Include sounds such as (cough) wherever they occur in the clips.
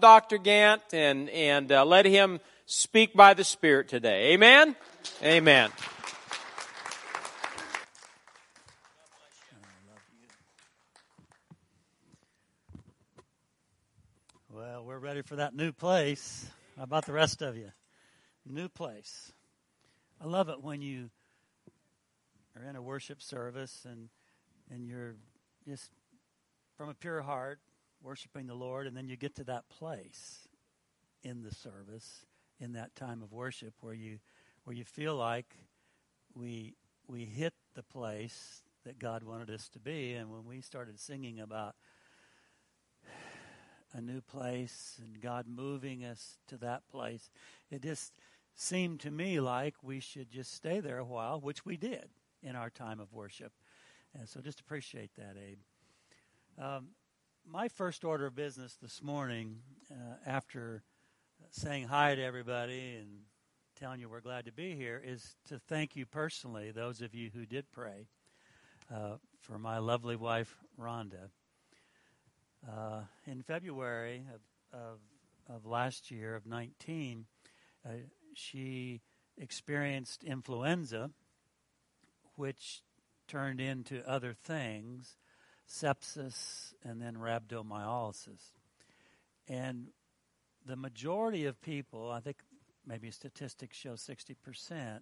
Dr. Gant and, and uh, let him speak by the Spirit today. Amen? Amen. Well, we're ready for that new place. How about the rest of you? New place. I love it when you are in a worship service and and you're just from a pure heart worshiping the Lord, and then you get to that place in the service, in that time of worship, where you where you feel like we we hit the place that God wanted us to be. And when we started singing about a new place and God moving us to that place, it just seemed to me like we should just stay there a while, which we did in our time of worship. And so just appreciate that, Abe. Um, my first order of business this morning, uh, after saying hi to everybody and telling you we're glad to be here, is to thank you personally, those of you who did pray, uh, for my lovely wife, Rhonda. Uh, in February of, of, of, last year, of 19, uh, she experienced influenza, which turned into other things sepsis, and then rhabdomyolysis. And the majority of people, I think maybe statistics show 60%,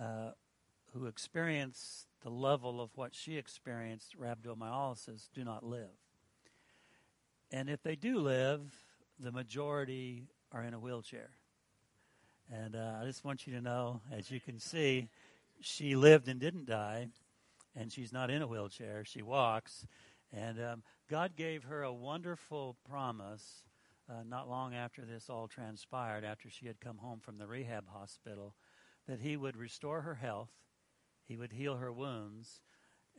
uh, who experience the level of what she experienced, rhabdomyolysis, do not live. And if they do live, the majority are in a wheelchair. And uh, I just want you to know, as you can see, she lived and didn't die and she's not in a wheelchair. She walks. And um, God gave her a wonderful promise uh, not long after this all transpired, after she had come home from the rehab hospital, that He would restore her health, He would heal her wounds,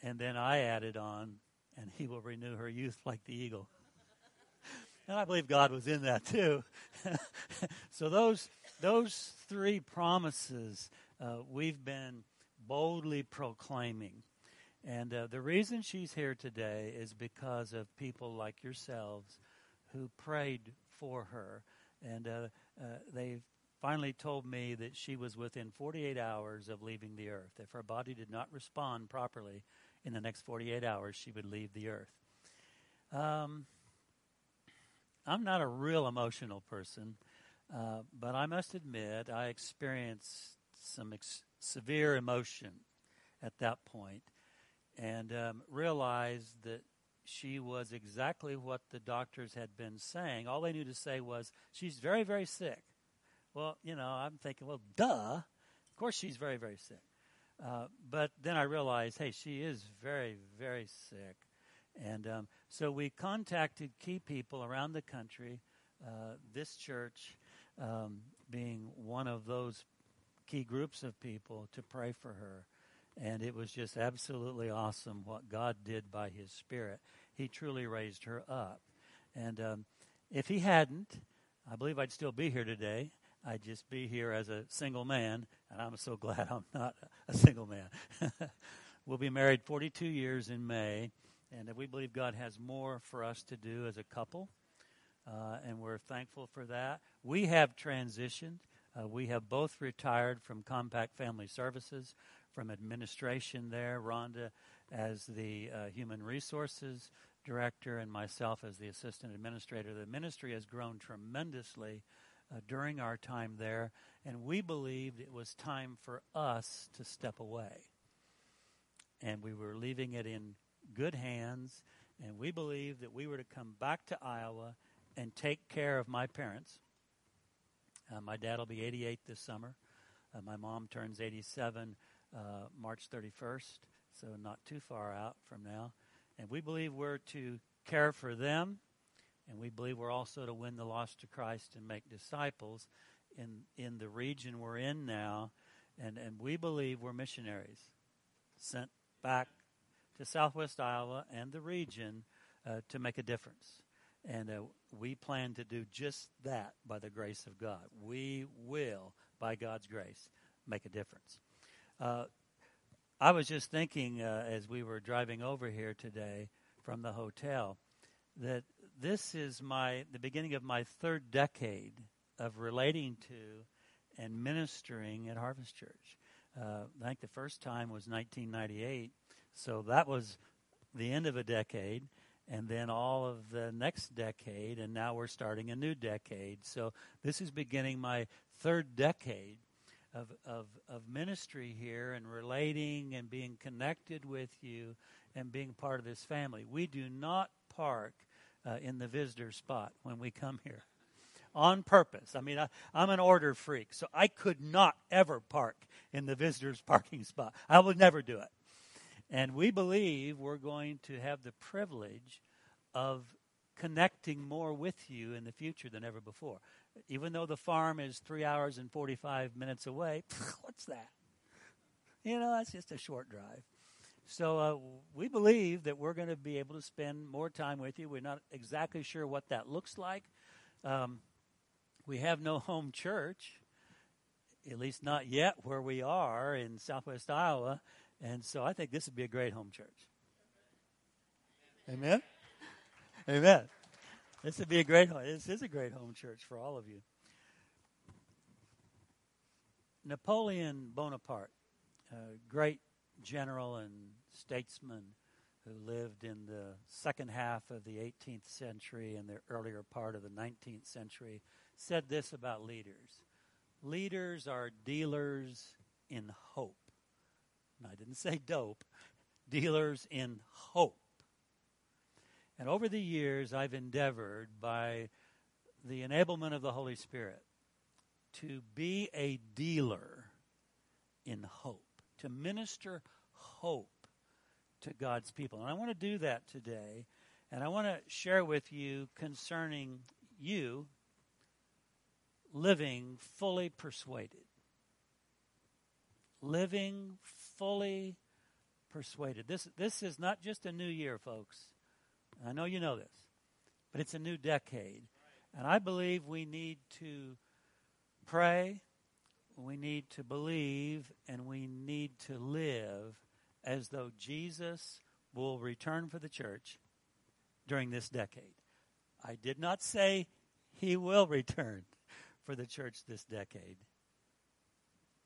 and then I added on, and He will renew her youth like the eagle. (laughs) and I believe God was in that too. (laughs) so those those three promises uh, we've been boldly proclaiming and uh, the reason she's here today is because of people like yourselves who prayed for her. And uh, uh, they finally told me that she was within 48 hours of leaving the earth. If her body did not respond properly in the next 48 hours, she would leave the earth. Um, I'm not a real emotional person, uh, but I must admit I experienced some ex- severe emotion at that point and um, realized that she was exactly what the doctors had been saying. All they knew to say was, she's very, very sick. Well, you know, I'm thinking, well, duh. Of course she's very, very sick. Uh, but then I realized, hey, she is very, very sick. And um, so we contacted key people around the country, uh, this church um, being one of those key groups of people to pray for her. And it was just absolutely awesome what God did by His Spirit. He truly raised her up. And um, if He hadn't, I believe I'd still be here today. I'd just be here as a single man, and I'm so (laughs) glad I'm not a single man. (laughs) we'll be married 42 years in May, and we believe God has more for us to do as a couple, uh, and we're thankful for that. We have transitioned. Uh, we have both retired from Compact Family Services from administration there, Rhonda as the uh, human resources director, and myself as the assistant administrator. The ministry has grown tremendously uh, during our time there, and we believed it was time for us to step away. And we were leaving it in good hands, and we believed that we were to come back to Iowa and take care of my parents. Uh, my dad will be 88 this summer. Uh, my mom turns 87 uh, March 31st, so not too far out from now. And we believe we're to care for them, and we believe we're also to win the lost to Christ and make disciples in, in the region we're in now. And, and we believe we're missionaries sent back to southwest Iowa and the region uh, to make a difference. And uh, we plan to do just that by the grace of God. We will, by God's grace, make a difference. Uh, I was just thinking uh, as we were driving over here today from the hotel that this is my the beginning of my third decade of relating to and ministering at Harvest Church. Uh, I think the first time was 1998, so that was the end of a decade, and then all of the next decade, and now we're starting a new decade. So this is beginning my third decade of, of, of ministry here and relating and being connected with you and being part of this family. We do not park uh, in the visitor spot when we come here on purpose. I mean, I, am an order freak, so I could not ever park in the visitor's (laughs) parking spot. I would never do it. And we believe we're going to have the privilege of connecting more with you in the future than ever before. Even though the farm is three hours and 45 minutes away, (laughs) what's that? You know, that's just a short drive. So uh, we believe that we're going to be able to spend more time with you. We're not exactly sure what that looks like. Um, we have no (laughs) home church, at least not yet where we are in southwest Iowa. And so I think this would be a great home church. Amen? Amen. This would be a great home. This is a great home church for all of you. Napoleon Bonaparte, a great general and statesman who lived in the second half of the 18th century and the earlier part of the 19th century, said this about leaders Leaders are dealers in hope. And I didn't say dope, (laughs) dealers in hope. And over the years, I've endeavored by the enablement of the Holy Spirit to be a dealer in hope, to minister hope to God's people. And I want to do that today. And I want to share with you concerning you living fully persuaded. Living fully persuaded. This, this is not just a new year, folks. I know you know this, but it's a new decade. And I believe we need to pray, we need to believe, and we need to live as though Jesus will return for the church during this decade. I did not say he will (laughs) return for the church this decade.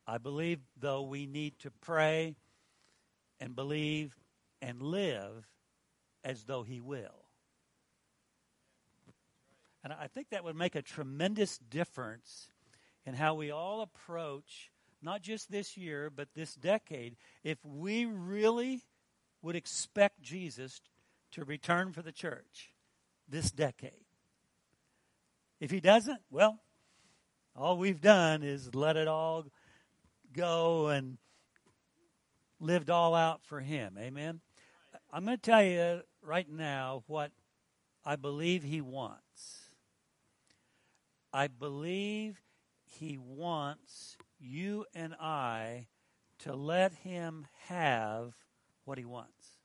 I believe, though, we need to pray and believe and live as though He will. And I think that would make a tremendous difference in how we all approach not just this year, but this decade, if we really would expect Jesus to return for the church this decade. If he doesn't, well, all we've done is let it all go and lived all out for him. Amen. I'm going to tell you right now what I believe he wants. I believe he wants you and I to let him have what he wants.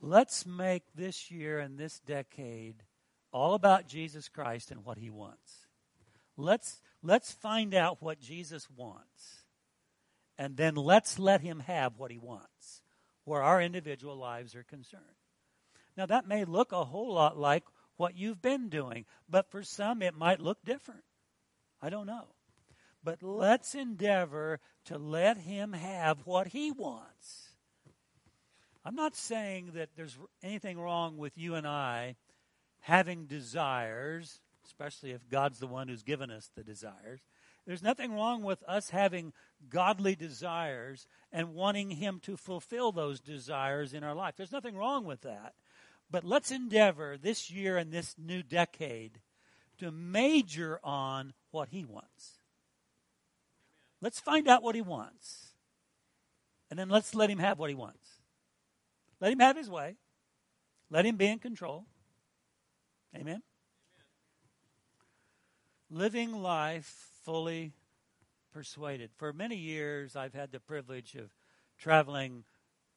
Let's make this year and this decade all about Jesus Christ and what he wants. Let's Let's find out what Jesus wants. And then let's let him have what he wants, where our individual lives are concerned. Now, that may look a whole lot like what you've been doing, but for some it might look different. I don't know. But let's endeavor to let him have what he wants. I'm not saying that there's anything wrong with you and I having desires especially if God's the one who's given us the desires. There's nothing wrong with us having godly desires and wanting Him to fulfill those desires in our life. There's nothing wrong with that. But let's endeavor this year and this new decade to major on what He wants. Let's find out what He wants. And then let's let Him have what He wants. Let Him have His way. Let Him be in control. Amen living life fully persuaded. For many years, I've had the privilege of traveling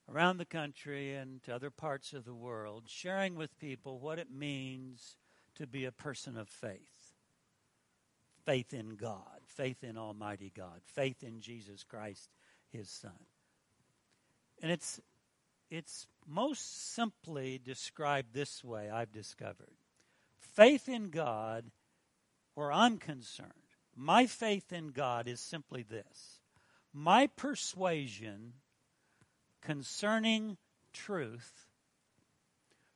around the country and to other parts of the world, sharing with people what it means to be a person of faith faith in God, faith in Almighty God, faith in Jesus Christ, His Son. And it's, it's most simply described this way, I've discovered. Faith in God, where I'm concerned, my faith in God is simply this my persuasion concerning truth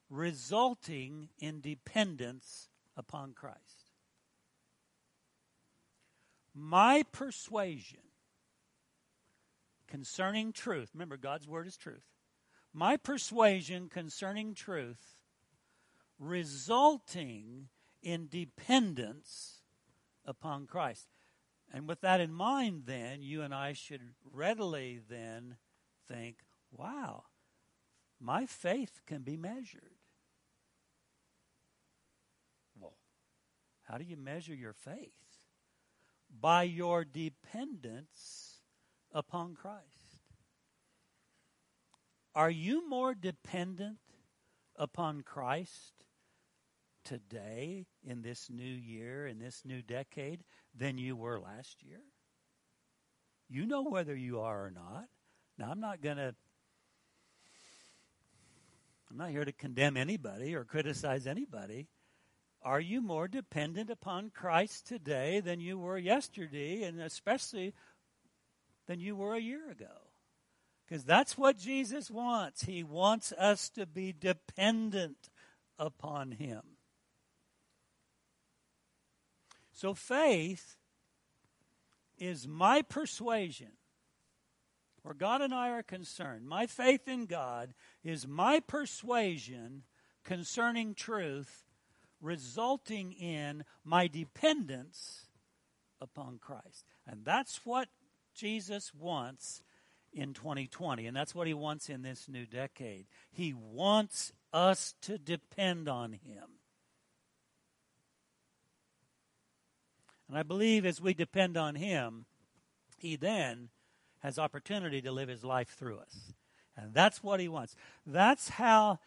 resulting in dependence upon Christ. My persuasion concerning truth, remember, God's word is truth. My persuasion concerning truth resulting in dependence upon Christ. And with that in mind, then, you and I should readily then think, wow, my faith can be measured. Well, how do you measure your faith? By your dependence upon Christ. Are you more dependent upon Christ today in this new year, in this new decade, than you were last year? You know whether you are or not. Now, I'm not going to, I'm not here to condemn anybody or criticize anybody. Are you more dependent upon Christ today than you were yesterday, and especially than you were a year ago? Because that's what Jesus wants. He wants us to be dependent upon Him. So faith is my persuasion, where God and I are concerned. My faith in God is my persuasion concerning truth, resulting in my dependence upon Christ. And that's what Jesus wants in 2020, and that's what he wants in this new decade. He wants us to depend on him. And I believe as we depend on Him, He then has opportunity to live His life through us. And that's what He wants. That's how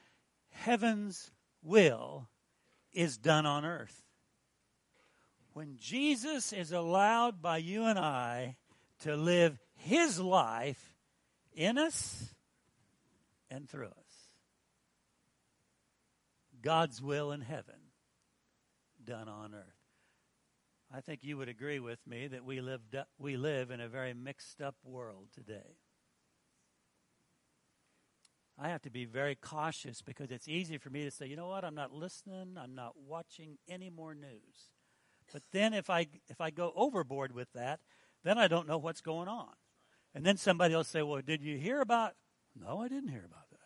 heaven's will is done on earth. When Jesus is allowed by you and I to live His life in us and through us. God's will in heaven done on earth. I think you would agree with me that we live, we live in a very mixed up world today. I have to be very cautious because it's easy for me to say, you know what, I'm not listening, I'm not watching any more news. But then if I if I go overboard with that, then I don't know what's going on. And then somebody will say, Well, did you hear about No, I didn't hear about that.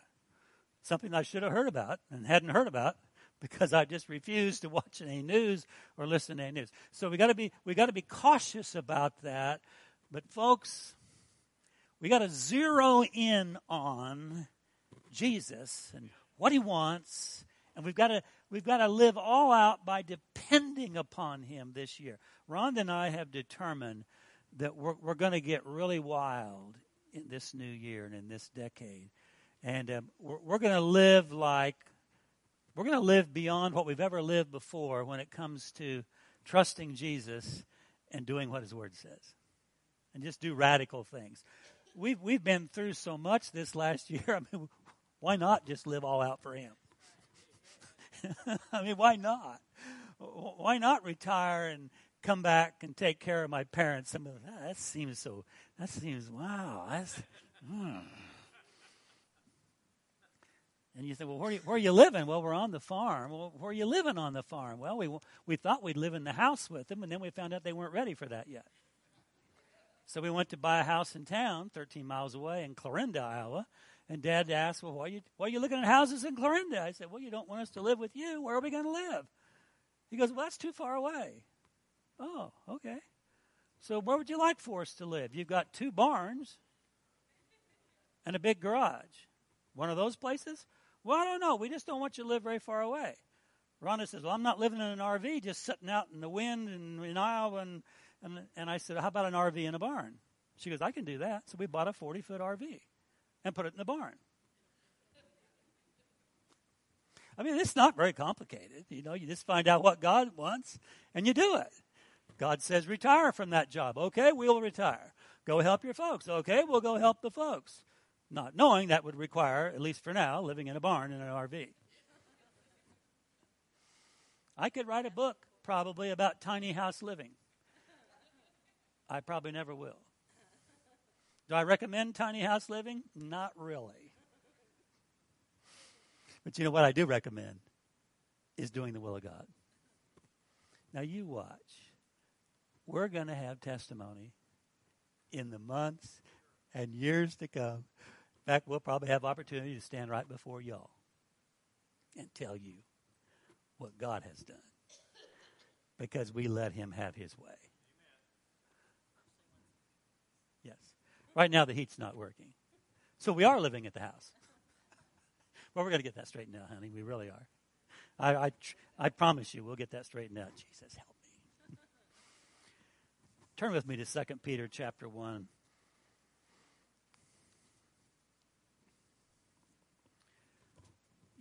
Something I should have heard about and hadn't heard about because I just refuse to watch any news or listen to any news. So we got to be we got to be cautious about that. But folks, we got to zero in on Jesus and what he wants, and we've got to we've got to live all out by depending upon him this year. Rhonda and I have determined that we're, we're going to get really wild in this new year and in this decade. And um, we're, we're going to live like we're going to live beyond what we've ever lived before when it comes to trusting Jesus and doing what His Word says. And just do radical things. We've, we've been through so much this last year. (laughs) I mean, why not just live all out for Him? (laughs) I mean, why not? Why not retire and come back and take care of my parents? I mean, that seems so, that seems, wow. That's, hmm. And you say, well, where are you, where are you living? Well, we're on the farm. Well, where are you living on the farm? Well, we, we thought we'd live in the house with them, and then we found out they weren't ready for that yet. So we went to buy a house in town, 13 miles away in Clarinda, Iowa. And Dad asked, well, why are you, why are you looking at houses in Clarinda? I said, well, you don't want us to live with you. Where are we going to live? He goes, well, that's too far away. Oh, okay. So where would you like for us to live? You've got two barns and a big garage. One of those places? Well, I don't know. We just don't want you to live very far away. Rhonda says, Well, I'm not living in an RV, just sitting out in the wind and in Iowa. And, and, and I said, How about an RV in a barn? She goes, I can do that. So we bought a 40 foot RV and put it in the barn. I mean, it's not very complicated. You know, you just find out what God wants and you do it. God says, retire from that job. Okay, we'll retire. Go help your folks. Okay, we'll go help the folks. Not knowing that would require, at least for now, living in a barn in an RV. I could write a book probably about tiny house living. I probably never will. Do I recommend tiny house living? Not really. But you know what I do recommend is doing the will of God. Now you watch. We're going to have testimony in the months and years to come. In fact, we'll probably have opportunity to stand right before y'all and tell you what God has done because we let him have his way. Yes. Right now the heat's not working. So we are living at the house. (laughs) well, we're going to get that straightened out, honey. We really are. I, I, I promise you, we'll get that straightened out. Jesus, help me. (laughs) Turn with me to 2 Peter chapter 1.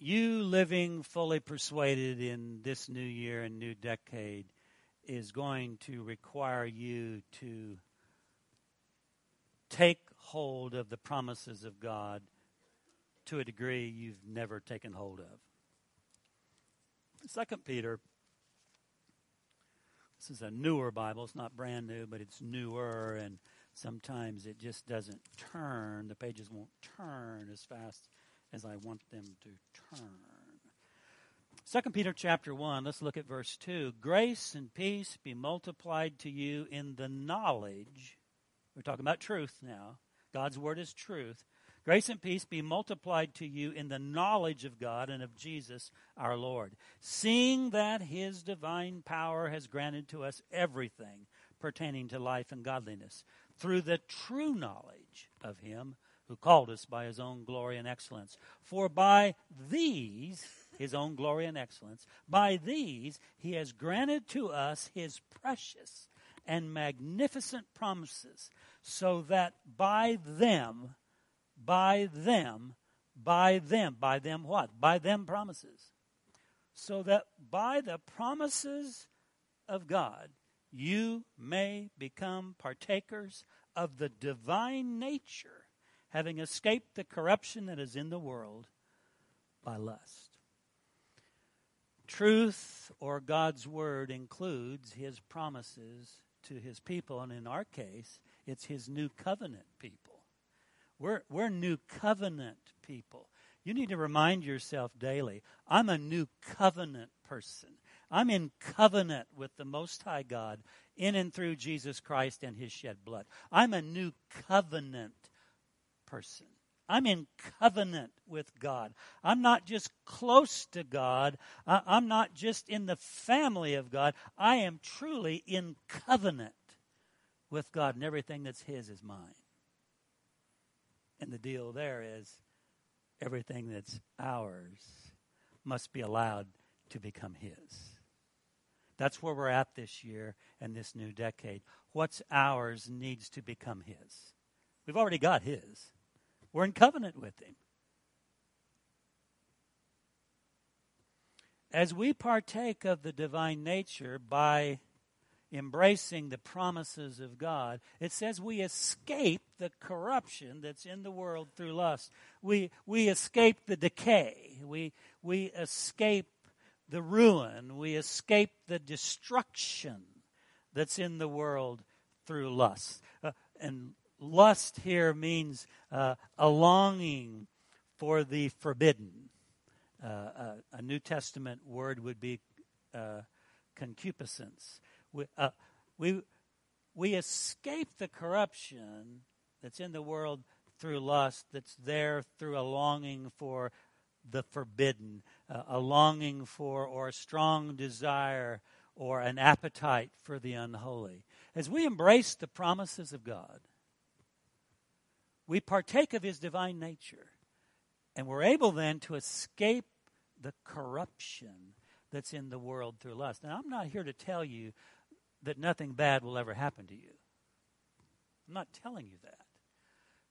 You living fully persuaded in this new year and new decade is going to require you to take hold of the promises of God to a degree you've never taken hold of. Second Peter, this is a newer Bible. It's not brand new, but it's newer, and sometimes it just doesn't turn. The pages won't turn as fast as I want them to turn. Second Peter chapter 1, let's look at verse 2. Grace and peace be multiplied to you in the knowledge. We're talking about truth now. God's word is truth Grace and peace be multiplied to you in the knowledge of God and of Jesus our Lord, seeing that his divine power has granted to us everything pertaining to life and godliness through the true knowledge of him who called us by his own glory and excellence. For by these, his own glory and excellence, by these he has granted to us his precious and magnificent promises, so that by them by them, by them, by them what? By them promises. So that by the promises of God, you may become partakers of the divine nature, having escaped the corruption that is in the world by lust. Truth or God's word includes his promises to his people, and in our case, it's his new covenant people. We're, we're new covenant people. You need to remind yourself daily I'm a new covenant person. I'm in covenant with the Most High God in and through Jesus Christ and His shed blood. I'm a new covenant person. I'm in covenant with God. I'm not just close to God. I'm not just in the family of God. I am truly in covenant with God, and everything that's His is mine. And the deal there is everything that's ours must be allowed to become His. That's where we're at this year and this new decade. What's ours needs to become His. We've already got His, we're in covenant with Him. As we partake of the divine nature by embracing the promises of God, it says we escape the corruption that's in the world through lust. We, we escape the decay. We, we escape the ruin. We escape the destruction that's in the world through lust. Uh, and lust here means uh, a longing for the forbidden. Uh, uh a New Testament word would be uh, concupiscence we, uh, we, we escape the corruption that's in the world through lust, that's there through a longing for the forbidden, uh, a longing for or a strong desire or an appetite for the unholy. As we embrace the promises of God, we partake of his divine nature, and we're able then to escape the corruption that's in the world through lust. Now, I'm not here to tell you that nothing bad will ever happen to you. I'm not telling you that.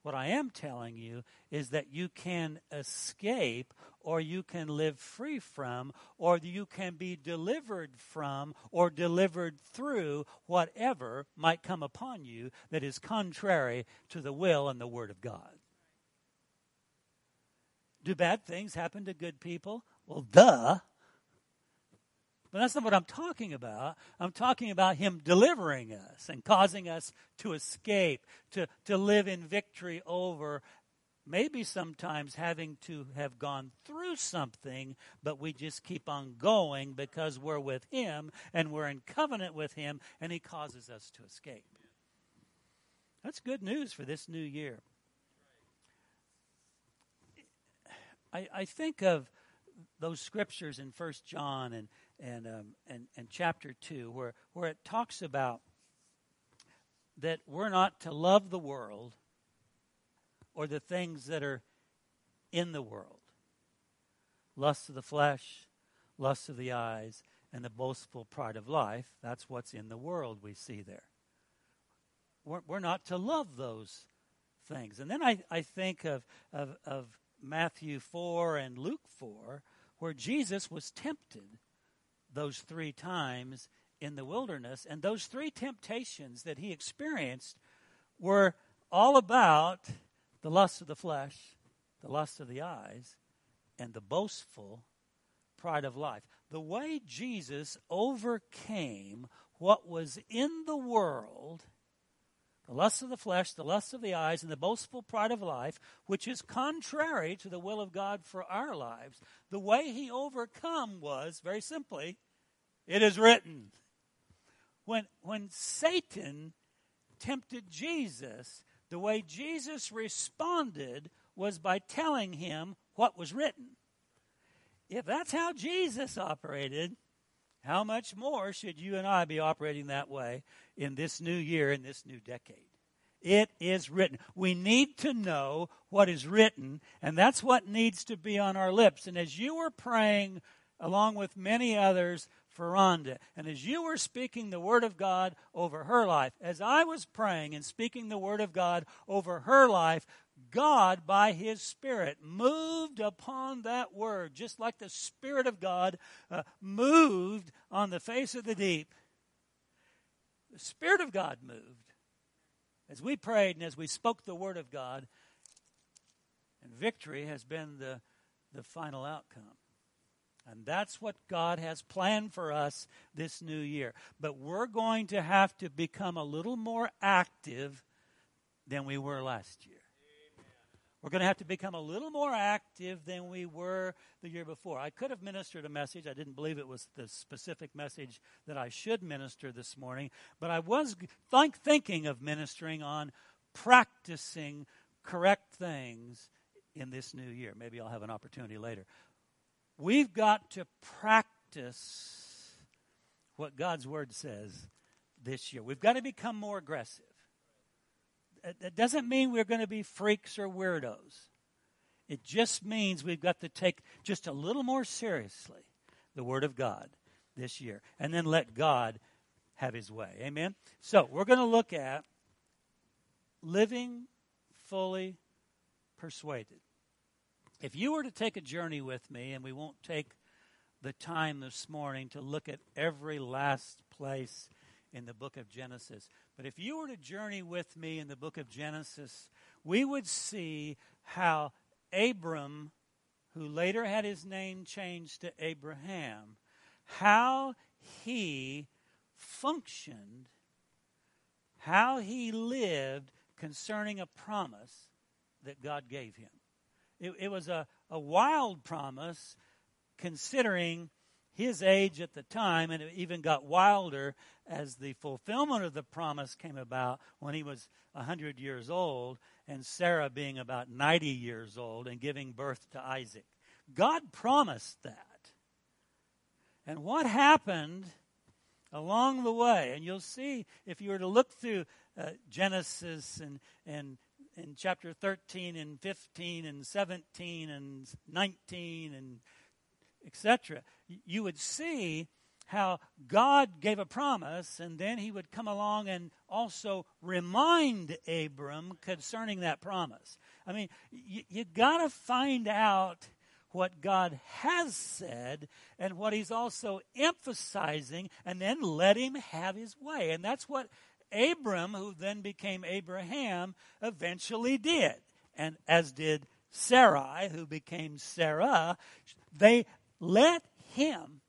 What I am telling you is that you can escape or you can live free from or you can be delivered from or delivered through whatever might come upon you that is contrary to the will and the Word of God. Do bad things happen to good people? Well, duh. But that's not what I'm talking about. I'm talking about Him delivering us and causing us to escape, to, to live in victory over maybe sometimes having to have gone through something, but we just keep on going because we're with Him and we're in covenant with Him and He causes us to escape. That's good news for this new year. I, I think of those scriptures in First John and and, um, and and chapter two, where where it talks about that we're not to love the world or the things that are in the world lust of the flesh, lust of the eyes, and the boastful pride of life. That's what's in the world we see there. We're, we're not to love those things. And then I, I think of, of, of Matthew 4 and Luke 4, where Jesus was tempted those three times in the wilderness. And those three temptations that he experienced were all about the lust of the flesh, the lust of the eyes, and the boastful pride of life. The way Jesus overcame what was in the world, the lust of the flesh, the lust of the eyes, and the boastful pride of life, which is contrary to the will of God for our lives, the way he overcome was, very simply, it is written. When, when Satan tempted Jesus, the way Jesus responded was by telling him what was written. If that's how Jesus operated, how much more should you and I be operating that way in this new year, in this new decade? It is written. We need to know what is written, and that's what needs to be on our lips. And as you were praying, along with many others, for Rhonda. And as you were speaking the Word of God over her life, as I was praying and speaking the Word of God over her life, God, by His Spirit, moved upon that Word, just like the Spirit of God uh, moved on the face of the deep. The Spirit of God moved as we prayed and as we spoke the Word of God, and victory has been the, the final outcome. And that's what God has planned for us this new year. But we're going to have to become a little more active than we were last year. We're going to have to become a little more active than we were the year before. I could have ministered a message. I didn't believe it was the specific message that I should minister this morning, but I was think, thinking of ministering on practicing correct things in this new year. Maybe I'll have an opportunity later. We've got to practice what God's Word says this year. We've got to become more aggressive. It doesn't mean we're going to be freaks or weirdos. It just means we've got to take just a little more seriously the Word of God this year and then let God have His way. Amen? So, we're going to look at living fully persuaded. If you were to take a journey with me, and we won't take the time this morning to look at every last place in the book of Genesis, but if you were to journey with me in the book of Genesis, we would see how Abram, who later had his name changed to Abraham, how he functioned, how he lived concerning a promise that God gave him. It, it was a, a wild promise considering his age at the time, and it even got wilder as the fulfillment of the promise came about when he was 100 years old, and Sarah being about 90 years old and giving birth to Isaac. God promised that. And what happened along the way, and you'll see if you were to look through uh, Genesis and, and in chapter 13 and 15 and 17 and 19 and etc., you would see how God gave a promise, and then he would come along and also remind Abram concerning that promise. I mean, you, you got to find out what God has said and what he's also emphasizing, and then let him have his way. And that's what Abram, who then became Abraham, eventually did, and as did Sarai, who became Sarah, they let him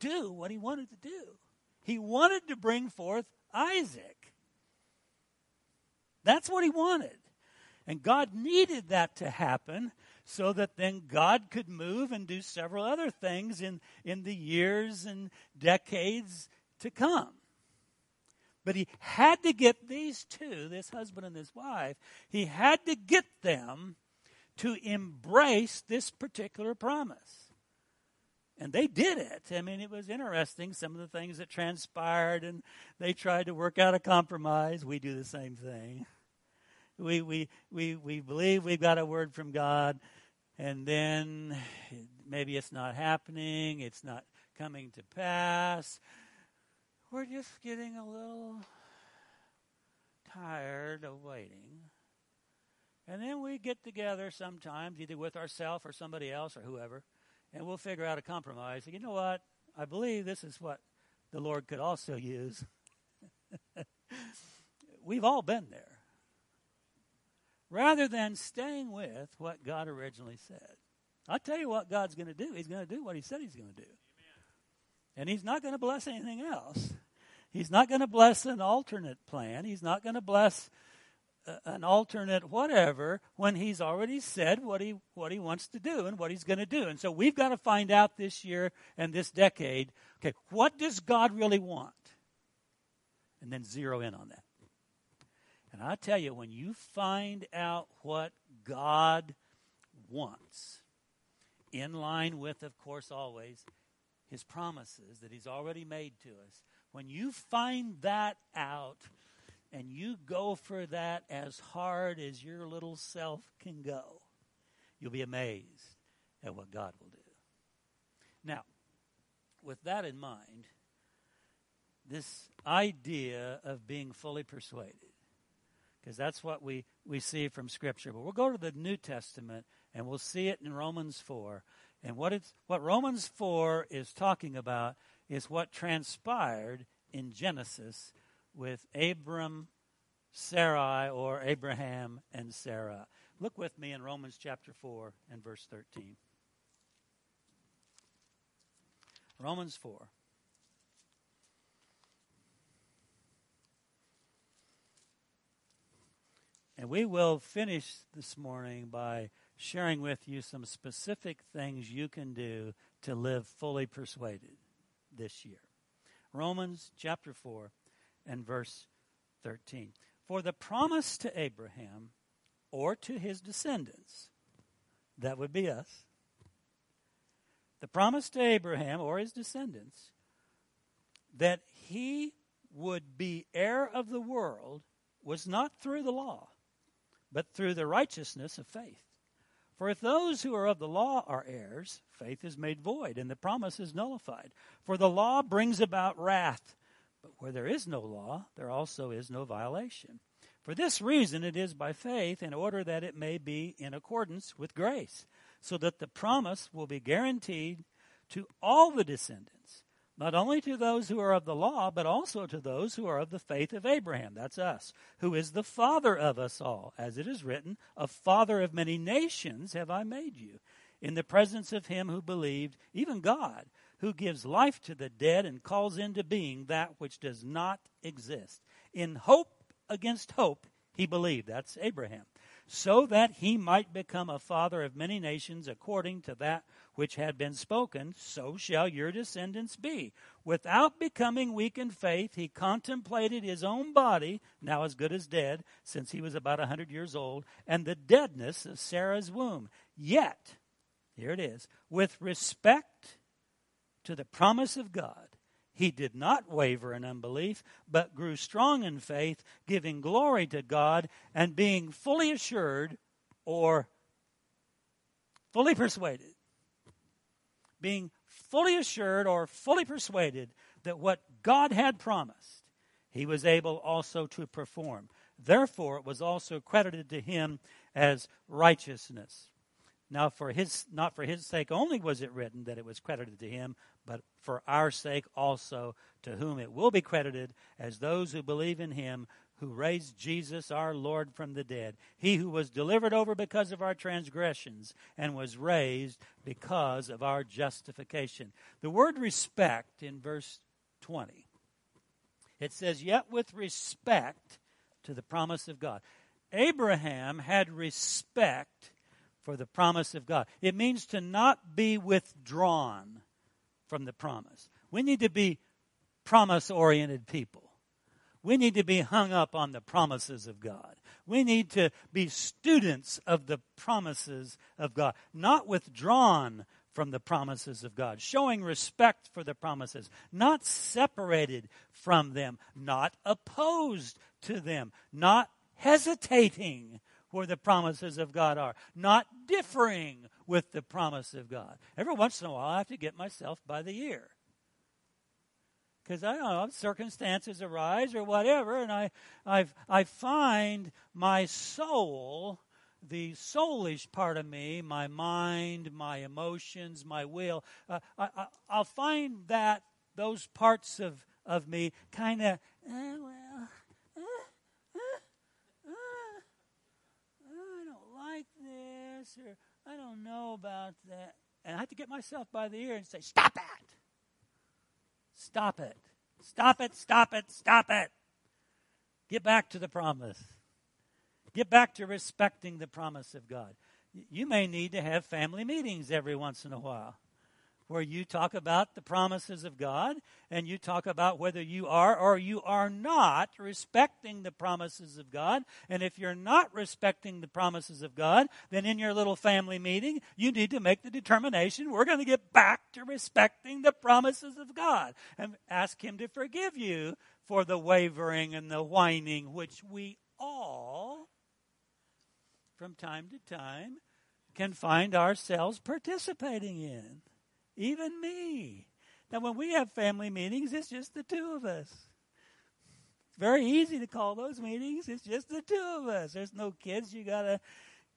do what he wanted to do. He wanted to bring forth Isaac. That's what he wanted. And God needed that to happen so that then God could move and do several other things in, in the years and decades to come. But he had to get these two, this husband and this wife, he had to get them to embrace this particular promise. And they did it. I mean, it was interesting, some of the things that transpired, and they tried to work out a compromise. We do the same thing. We, we, we, we believe we've got a word from God, and then maybe it's not happening, it's not coming to pass. We're just getting a little tired of waiting. And then we get together sometimes, either with ourselves or somebody else or whoever, and we'll figure out a compromise. You know what? I believe this is what the Lord could also use. (laughs) We've all been there. Rather than staying with what God originally said. I'll tell you what God's going to do. He's going to do what He said He's going to do. And He's not going to bless anything else. He's not going to bless an alternate plan. He's not going to bless an alternate whatever when he's already said what he what he wants to do and what he's going to do. And so we've got to find out this year and this decade, okay, what does God really want? And then zero in on that. And I tell you when you find out what God wants in line with of course always his promises that he's already made to us. When you find that out, and you go for that as hard as your little self can go, you'll be amazed at what God will do. Now, with that in mind, this idea of being fully persuaded, because that's what we, we see from Scripture. But we'll go to the New Testament and we'll see it in Romans 4. And what, it's, what Romans 4 is talking about is what transpired in Genesis with Abram, Sarai, or Abraham and Sarah. Look with me in Romans chapter 4 and verse 13. Romans 4. And we will finish this morning by sharing with you some specific things you can do to live fully persuaded this year. Romans chapter 4 and verse 13. For the promise to Abraham or to his descendants, that would be us, the promise to Abraham or his descendants that he would be heir of the world was not through the law, but through the righteousness of faith. For if those who are of the law are heirs, faith is made void, and the promise is nullified. For the law brings about wrath. But where there is no law, there also is no violation. For this reason it is by faith, in order that it may be in accordance with grace, so that the promise will be guaranteed to all the descendants, not only to those who are of the law, but also to those who are of the faith of Abraham, that's us, who is the father of us all. As it is written, A father of many nations have I made you, in the presence of him who believed, even God who gives life to the dead and calls into being that which does not exist. In hope against hope, he believed. That's Abraham. So that he might become a father of many nations according to that which had been spoken, so shall your descendants be. Without becoming weak in faith, he contemplated his own body, now as good as dead, since he was about a hundred years old, and the deadness of Sarah's womb. Yet, here it is, with respect to the promise of God, he did not waver in unbelief, but grew strong in faith, giving glory to God and being fully assured or fully persuaded. Being fully assured or fully persuaded that what God had promised, he was able also to perform. Therefore, it was also credited to him as righteousness. Now, for his, not for his sake only was it written that it was credited to him, but for our sake also, to whom it will be credited as those who believe in him who raised Jesus our Lord from the dead. He who was delivered over because of our transgressions and was raised because of our justification. The word respect in verse 20. It says, Yet with respect to the promise of God. Abraham had respect for the promise of God. It means to not be withdrawn from the promise. We need to be promise oriented people. We need to be hung up on the promises of God. We need to be students of the promises of God, not withdrawn from the promises of God, showing respect for the promises, not separated from them, not opposed to them, not hesitating where the promises of God are, not differing with the promise of God. Every once in a while, I have to get myself by the ear. Because I don't know, circumstances arise or whatever, and I, I, I find my soul, the soulish part of me, my mind, my emotions, my will, uh, I, I, I'll find that those parts of, of me kind of, eh, well, I don't like this, or I don't know about that. And I have to get myself by the ear and say, Stop it! Stop it! Stop it! Stop it! Stop it! Get back to the promise. Get back to respecting the promise of God. You may need to have family meetings every once in a while where you talk about the promises of God and you talk about whether you are or you are not respecting the promises of God. And if you're not respecting the promises of God, then in your little family meeting, you need to make the determination we're going to get back to respecting the promises of God and ask Him to forgive you for the wavering and the whining, which we all, from time to time, can find ourselves participating in. Even me. Now, when we have family meetings, it's just the two of us. It's very easy to call those meetings. It's just the two of us. There's no kids you got to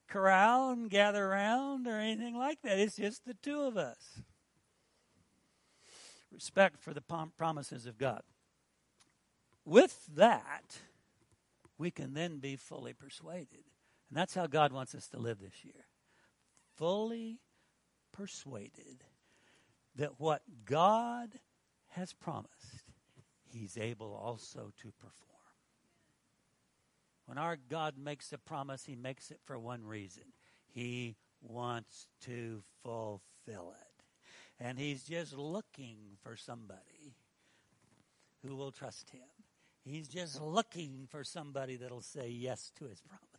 corral and gather around or anything like that. It's just the two of us. Respect for the promises of God. With that, we can then be fully persuaded. And that's how God wants us to live this year. Fully persuaded that what God has promised, He's able also to perform. When our God makes a promise, He makes it for one reason He wants to fulfill it. And He's just looking for somebody who will trust Him. He's just looking for somebody that'll say yes to His promise.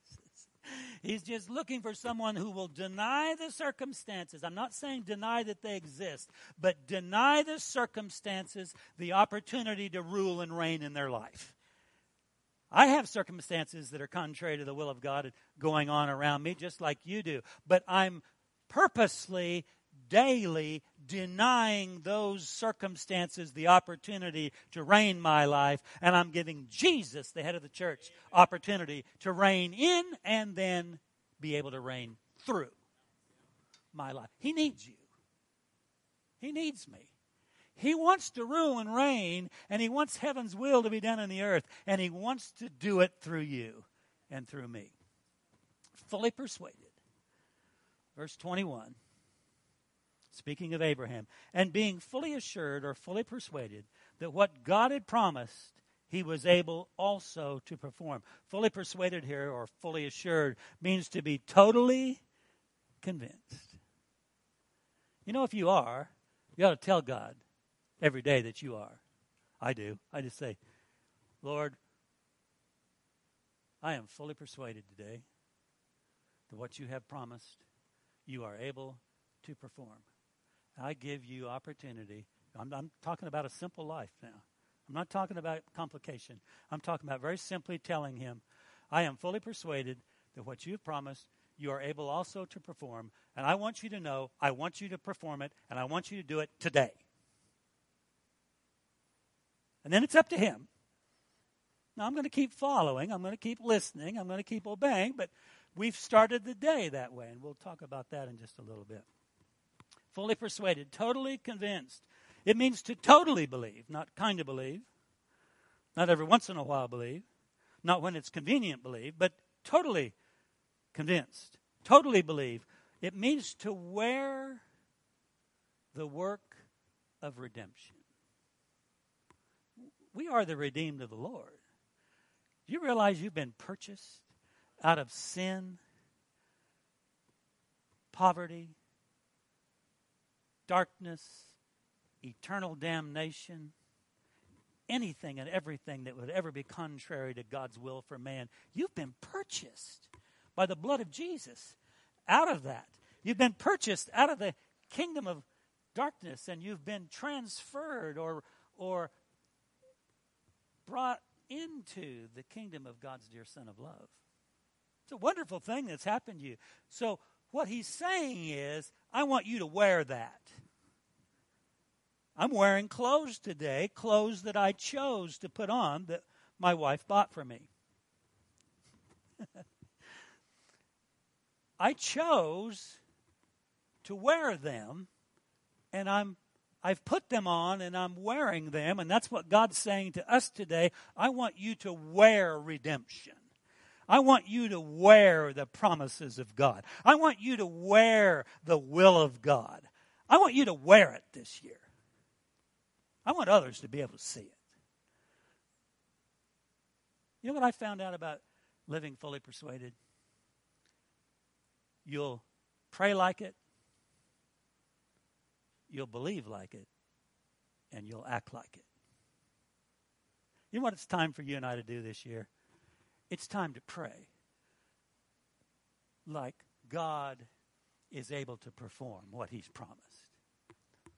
He's just looking for someone who will deny the circumstances. I'm not saying deny that they exist, but deny the circumstances the opportunity to rule and reign in their life. I have circumstances that are contrary to the will of God going on around me, just like you do. But I'm purposely daily denying those circumstances the opportunity to reign my life, and I'm giving Jesus, the head of the church, opportunity to reign in and then be able to reign through my life. He needs you. He needs me. He wants to rule and reign, and he wants heaven's will to be done in the earth, and he wants to do it through you and through me. Fully persuaded. Verse 21 speaking of Abraham, and being fully assured or fully persuaded that what God had promised, he was able also to perform. Fully persuaded here, or fully assured, means to be totally convinced. You know, if you are, you ought to tell God every day that you are. I do. I just say, Lord, I am fully persuaded today that what you have promised, you are able to perform. I give you opportunity. I'm, I'm talking about a simple life now. I'm not talking about complication. I'm talking about very simply telling him, I am fully persuaded that what you've promised, you are able also to perform. And I want you to know, I want you to perform it, and I want you to do it today. And then it's up to him. Now, I'm going to keep following, I'm going to keep listening, I'm going to keep obeying, but we've started the day that way, and we'll talk about that in just a little bit fully persuaded, totally convinced. It means to totally believe, not kind of believe, not every once in a while believe. Not when it's convenient, believe, but totally convinced, totally believe. It means to wear the work of redemption. We are the redeemed of the Lord. Do you realize you've been purchased out of sin, poverty, darkness, eternal damnation, anything and everything that would ever be contrary to God's will for man? You've been purchased by the blood of Jesus out of that. You've been purchased out of the kingdom of darkness and you've been transferred or, or brought into the kingdom of God's dear Son of love. It's a wonderful thing that's happened to you. So, what he's saying is, I want you to wear that. I'm wearing clothes today, clothes that I chose to put on that my wife bought for me. (laughs) I chose to wear them, and I'm I've put them on and I'm wearing them, and that's what God's saying to us today. I want you to wear redemption. I want you to wear the promises of God. I want you to wear the will of God. I want you to wear it this year. I want others to be able to see it. You know what I found out about living fully persuaded? You'll pray like it, you'll believe like it, and you'll act like it. You know what it's time for you and I to do this year? It's time to pray like God is able to perform what He's promised.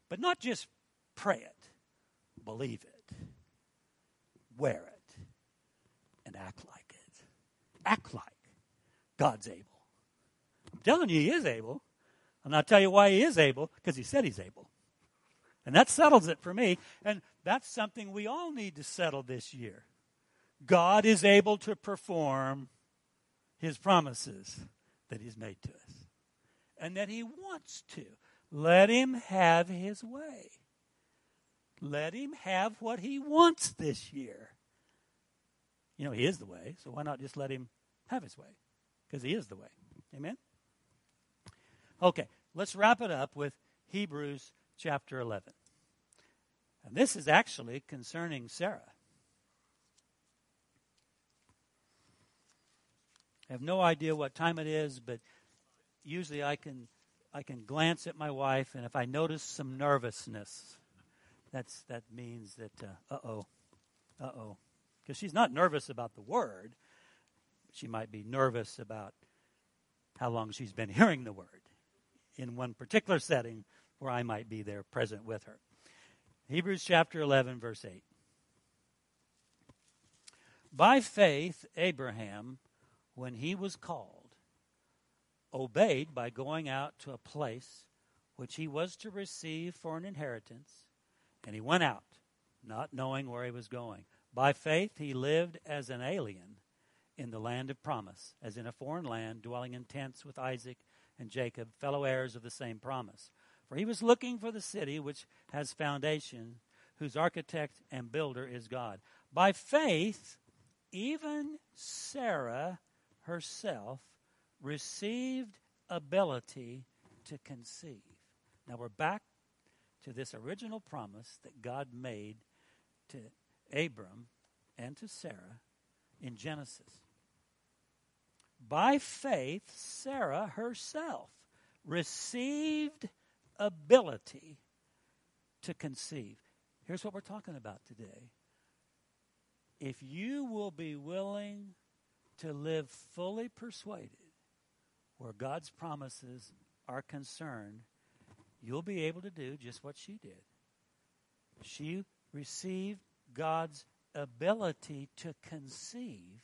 But not just pray it, believe it, wear it, and act like it. Act like God's able. I'm telling you, He is able. And I'll tell you why He is able, because He said He's able. And that settles it for me. And that's something we all need to settle this year. God is able to perform His promises that He's made to us, and that He wants to. Let Him have His way. Let Him have what He wants this year. You know, He is the way, so why not just let Him have His way? Because He is the way. Amen? Okay, let's wrap it up with Hebrews chapter 11. And this is actually concerning Sarah. I have no idea what time it is, but usually I can I can glance at my wife, and if I notice some nervousness, that's that means that uh oh, uh oh, because she's not nervous about the word. She might be nervous about how long she's been (laughs) hearing the word in one particular setting where I might be there present with her. Hebrews chapter 11, verse 8. By faith, Abraham, when he was called, obeyed by going out to a place which he was to receive for an inheritance, and he went out, not knowing where he was going. By faith, he lived as an alien in the land of promise, as in a foreign land, dwelling in tents with Isaac and Jacob, fellow heirs of the same promise. For he was looking for the city which has foundation, whose architect and builder is God. By faith, even Sarah herself received ability to conceive. Now we're back to this original promise that God made to Abram and to Sarah in Genesis. By faith, Sarah herself received ability to conceive. Here's what we're talking about today. If you will be willing to live fully persuaded where God's promises are concerned, you'll be able to do just what she did. She received God's ability to conceive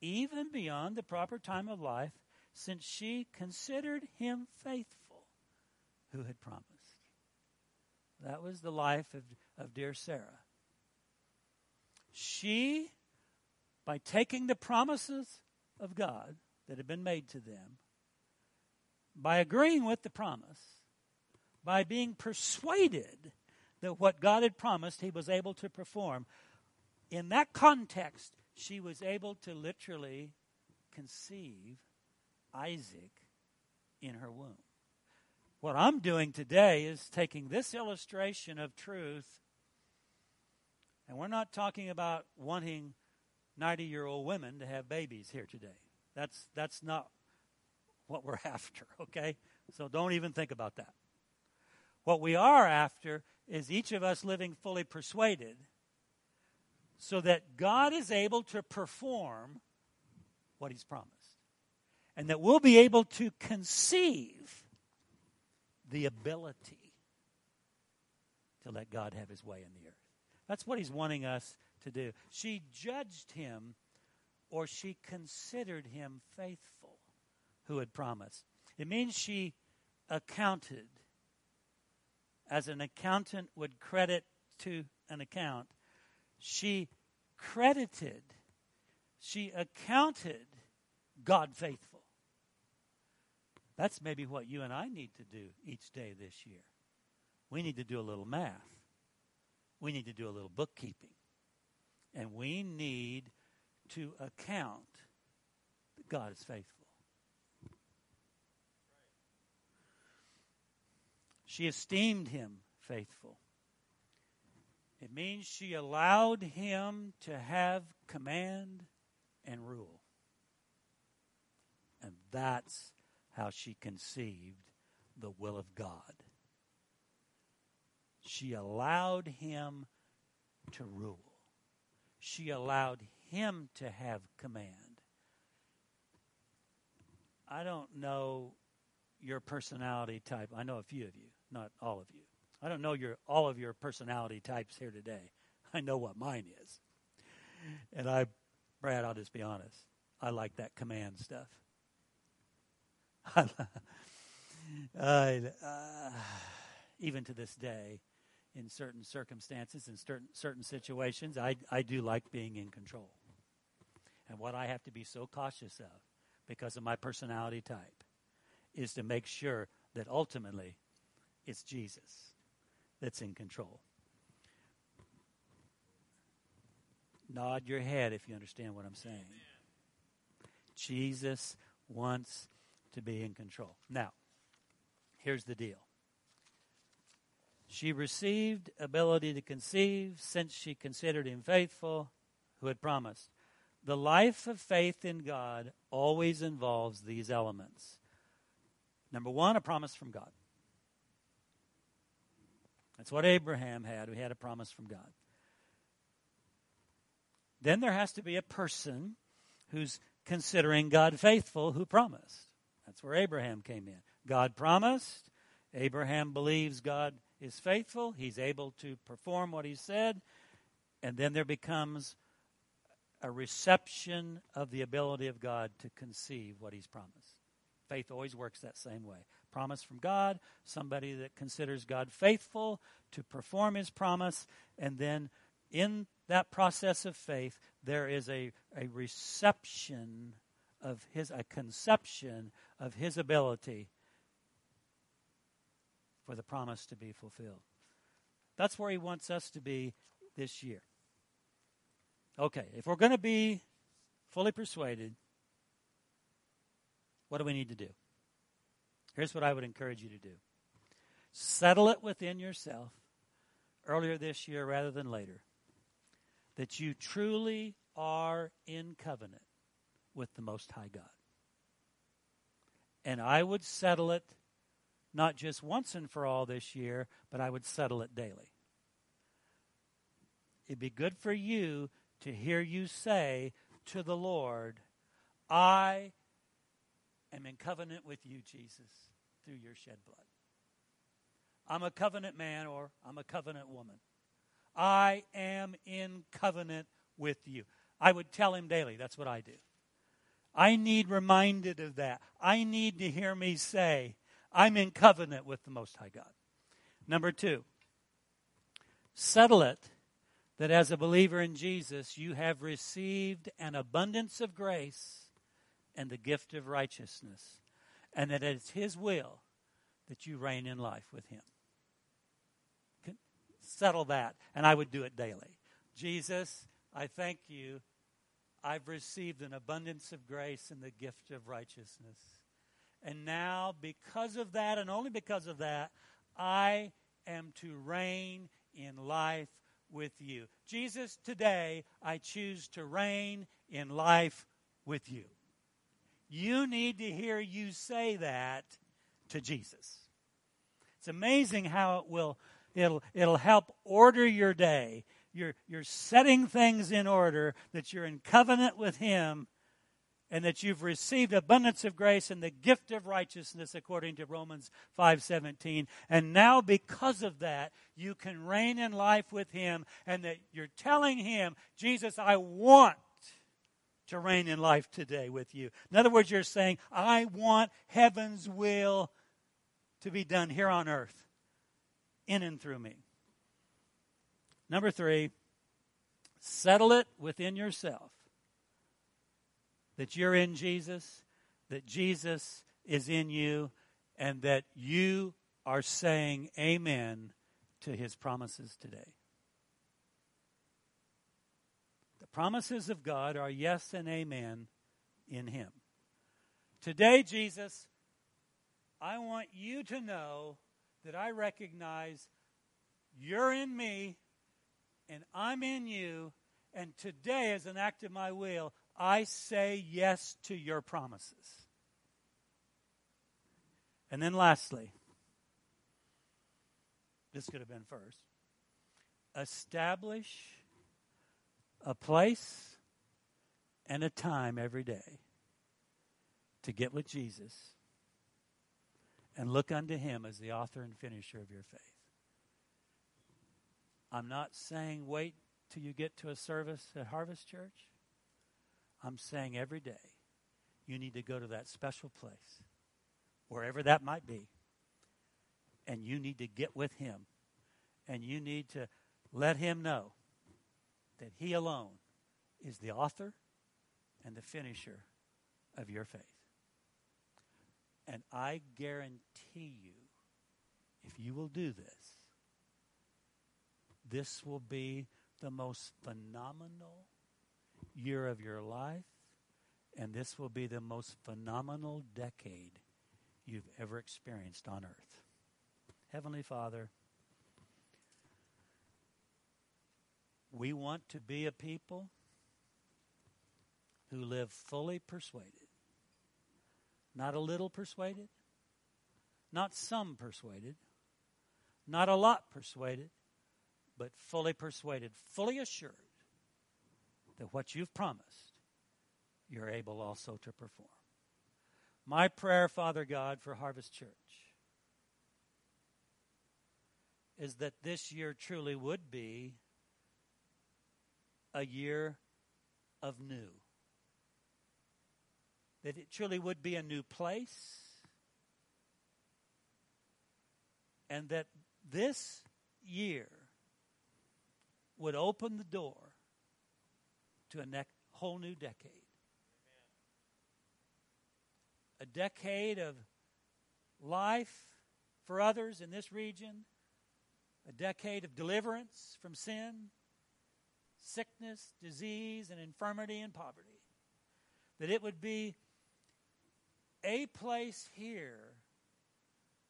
even beyond the proper time of life since she considered him faithful who had promised. That was the life of, of dear Sarah. She, by taking the promises of God that had been made to them, by agreeing with the promise, by being persuaded that what God had promised he was able to perform, in that context, she was able to literally conceive Isaac in her womb. What I'm doing today is taking this illustration of truth, and we're not talking about wanting 90 year old women to have babies here today. That's, that's not what we're (laughs) after, okay? So don't even think about that. What we are after is each of us living fully persuaded so that God is able to perform what He's promised. And that we'll be able to conceive the ability to let God have His way in the earth. That's what He's wanting us to do. She judged Him or she considered Him faithful who had promised. It means she accounted as an accountant would credit to an account. She credited, she accounted God faithful. That's maybe what you and I need to do each day this year. We need to do a little math. We need to do a little bookkeeping. And we need to account that God is faithful. She esteemed him faithful. It means she allowed him to have command and rule. And that's how she conceived the will of God. She allowed him to rule. She allowed him to have command. I don't know your personality type. I know a few of you, not all of you. I don't know your all of your personality types here today. (laughs) I know what mine is. And I Brad, I'll just be honest. I like that command stuff. (laughs) uh, even to this day, in certain circumstances, in certain certain situations, I I do like being in control. And what I have to be so cautious of, because of my personality type, is to make sure that ultimately it's Jesus that's in control. Nod your head if you understand what I'm saying. Jesus wants to be in control. Now, here's the deal. She received ability to conceive since she considered him faithful who had promised. The life of faith in God always involves these elements. Number one, a promise from God. That's what Abraham had. We had a promise from God. Then there has to be a person who's considering God faithful who promised. That's where Abraham came in. God promised. Abraham believes God is faithful. He's able to perform what he said. And then there becomes a reception of the ability of God to conceive what he's promised. Faith always works that same way. Promise from God, somebody that considers God faithful to perform his promise, and then in that process of faith, there is a, a reception of his, a conception of his ability for the promise to be fulfilled. That's where he wants us to be this year. Okay, if we're going to be fully persuaded, what do we need to do? Here's what I would encourage you to do settle it within yourself earlier this year rather than later that you truly are in covenant with the Most High God. And I would settle it not just once and for all this year, but I would settle it daily. It'd be good for you to hear you say to the Lord, I am in covenant with you, Jesus, through your shed blood. I'm a covenant man or I'm a covenant woman. I am in covenant with you. I would tell him daily. That's what I do. I need reminded of that. I need to hear me say, I'm in covenant with the Most High God. Number two, settle it that as a believer in Jesus, you have received an abundance of grace and the gift of righteousness, and that it's His will that you reign in life with Him settle that. And I would do it daily. Jesus, I thank you I've received an abundance of grace and the gift of righteousness. And now, because of that, and only because of that, I am to reign in life with you. Jesus, today I choose to reign in life with you. You need to hear you say that to Jesus. It's amazing how it will it'll it'll help order your day. You're you're setting things in order that you're in covenant with him and that you've received abundance of grace and the gift of righteousness according to Romans 5:17 and now because of that you can reign in life with him and that you're telling him Jesus I want to reign in life today with you. In other words you're saying I want heaven's will to be done here on earth in and through me. Number 3 settle it within yourself that you're in Jesus, that Jesus is in you, and that you are saying amen to his promises today. The promises of God are yes and amen in him. Today, Jesus, I want you to know that I recognize you're in me and I'm in you. And today, as an act of my will, I say yes to your promises. And then lastly, this could have been first establish a place and a time every day to get with Jesus and look unto him as the author and finisher of your faith. I'm not saying wait till you get to a service at Harvest Church. I'm saying every day you need to go to that special place, wherever that might be, and you need to get with Him. And you need to let Him know that He alone is the author and the finisher of your faith. And I guarantee you, if you will do this, this will be the most phenomenal year of your life, and this will be the most phenomenal decade you've ever experienced on earth. Heavenly Father, we want to be a people who live fully persuaded. Not a little persuaded, not some persuaded, not a lot persuaded, but fully persuaded, fully assured that what you've promised, you're able also to perform. My prayer, Father God, for Harvest Church is that this year truly would be a year of new. That it truly would be a new place. And that this year would open the door to a ne- whole new decade. A decade of life for others in this region, a decade of deliverance from sin, sickness, disease, and infirmity and poverty. That it would be a place here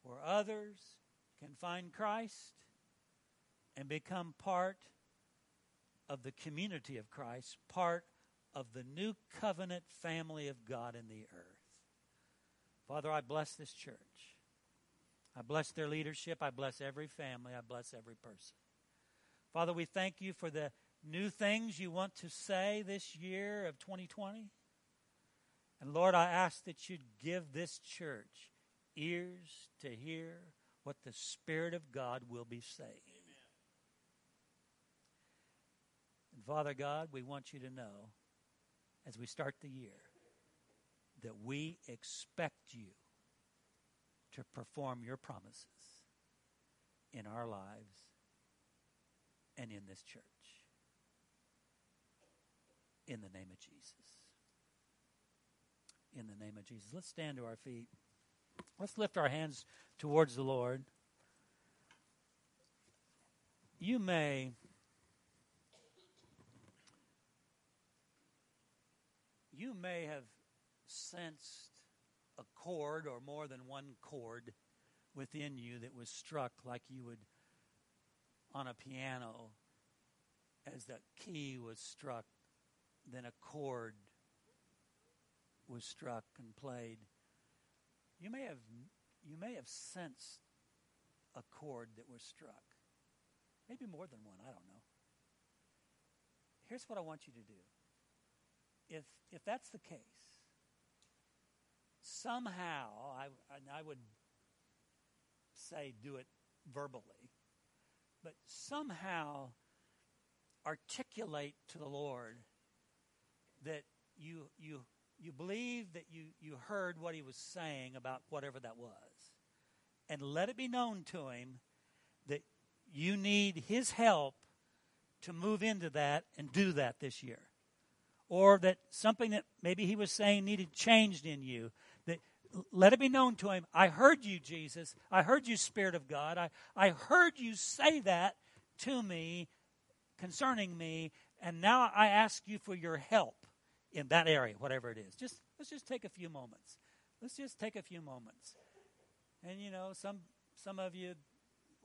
where others can find Christ and become part of the community of Christ, part of the new covenant family of God in the earth. Father, I bless this church. I bless their leadership. I bless every family. I bless every person. Father, we thank you for the new things you want to say this year of 2020. And Lord, I ask that you'd give this church ears to hear what the Spirit of God will be saying. And Father God, we want you to know as we start the year that we expect you to perform your promises in our lives and in this church. In the name of Jesus. In the name of Jesus. Let's stand to our feet. Let's lift our hands towards the Lord. You may you may have sensed a chord or more than one chord within you that was struck like you would on a piano as that key was struck, then a chord was struck and played. You may have you may have sensed a chord that was struck. Maybe more than one, I don't know. Here's what I want you to do. If if that's the case, somehow I I would say do it verbally, but somehow articulate to the Lord that you you you believe that you, you heard what he was saying about whatever that was. And let it be known to him that you need his help to move into that and do that this year. Or that something that maybe he was saying needed changed in you. That let it be known to him, I heard you, Jesus. I heard you, Spirit of God. I, I heard you say that to me concerning me, and now I ask you for your help in that area, whatever it is. Just let's just take a few moments. Let's just take a few moments. And you know, some some of you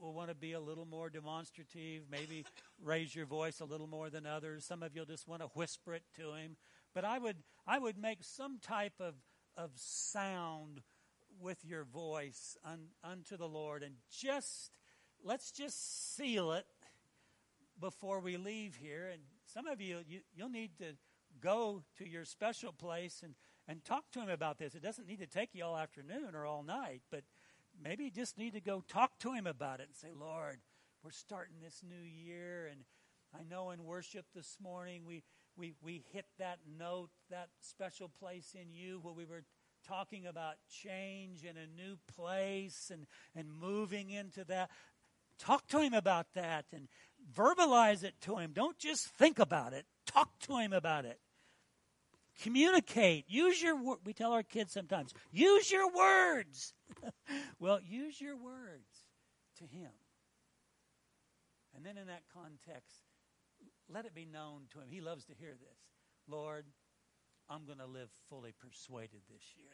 will want to be a little more demonstrative, maybe (laughs) raise your voice a little more than others. Some of you'll just want to whisper it to him. But I would I would make some type of of sound with your voice un, unto the Lord and just let's just seal it before we leave here. And some of you, you you'll need to go to your special place and, and talk to him about this. It doesn't need to take you all afternoon or all night, but maybe you just need to go talk to him about it and say, Lord, we're starting this new year, and I know in worship this morning we, we, we hit that note, that special place in you where we were talking about change in a new place and, and moving into that. Talk to him about that and verbalize it to him. Don't just think about it. Talk to him about it. Communicate. Use your we tell our kids sometimes, use your words. (laughs) well, use your words to him. And then in that context, let it be known to him. He loves to hear this. Lord, I'm going to live fully persuaded this year.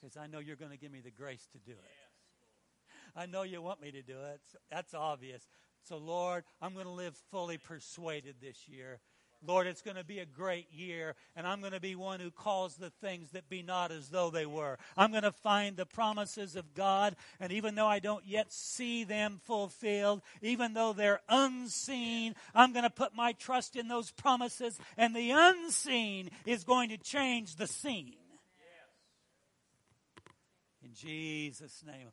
Because I know you're going to give me the grace to do it. I know you want me to do it. That's obvious. So, Lord, I'm going to live fully persuaded this year. Lord, it's going to be a great year, and I'm going to be one who calls the things that be not as though they were. I'm going to find the promises of God, and even though I don't yet see them fulfilled, even though they're unseen, I'm going to put my trust in those promises, and the unseen is going to change the seen. In Jesus' name.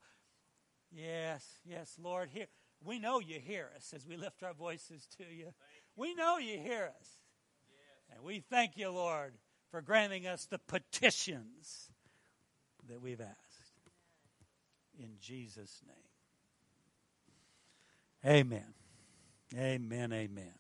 Yes, yes, Lord, here. We know you hear us as we lift our voices to you. We know you hear us. And we thank you, Lord, for granting us the petitions that we've asked. In Jesus' name. Amen. Amen. Amen.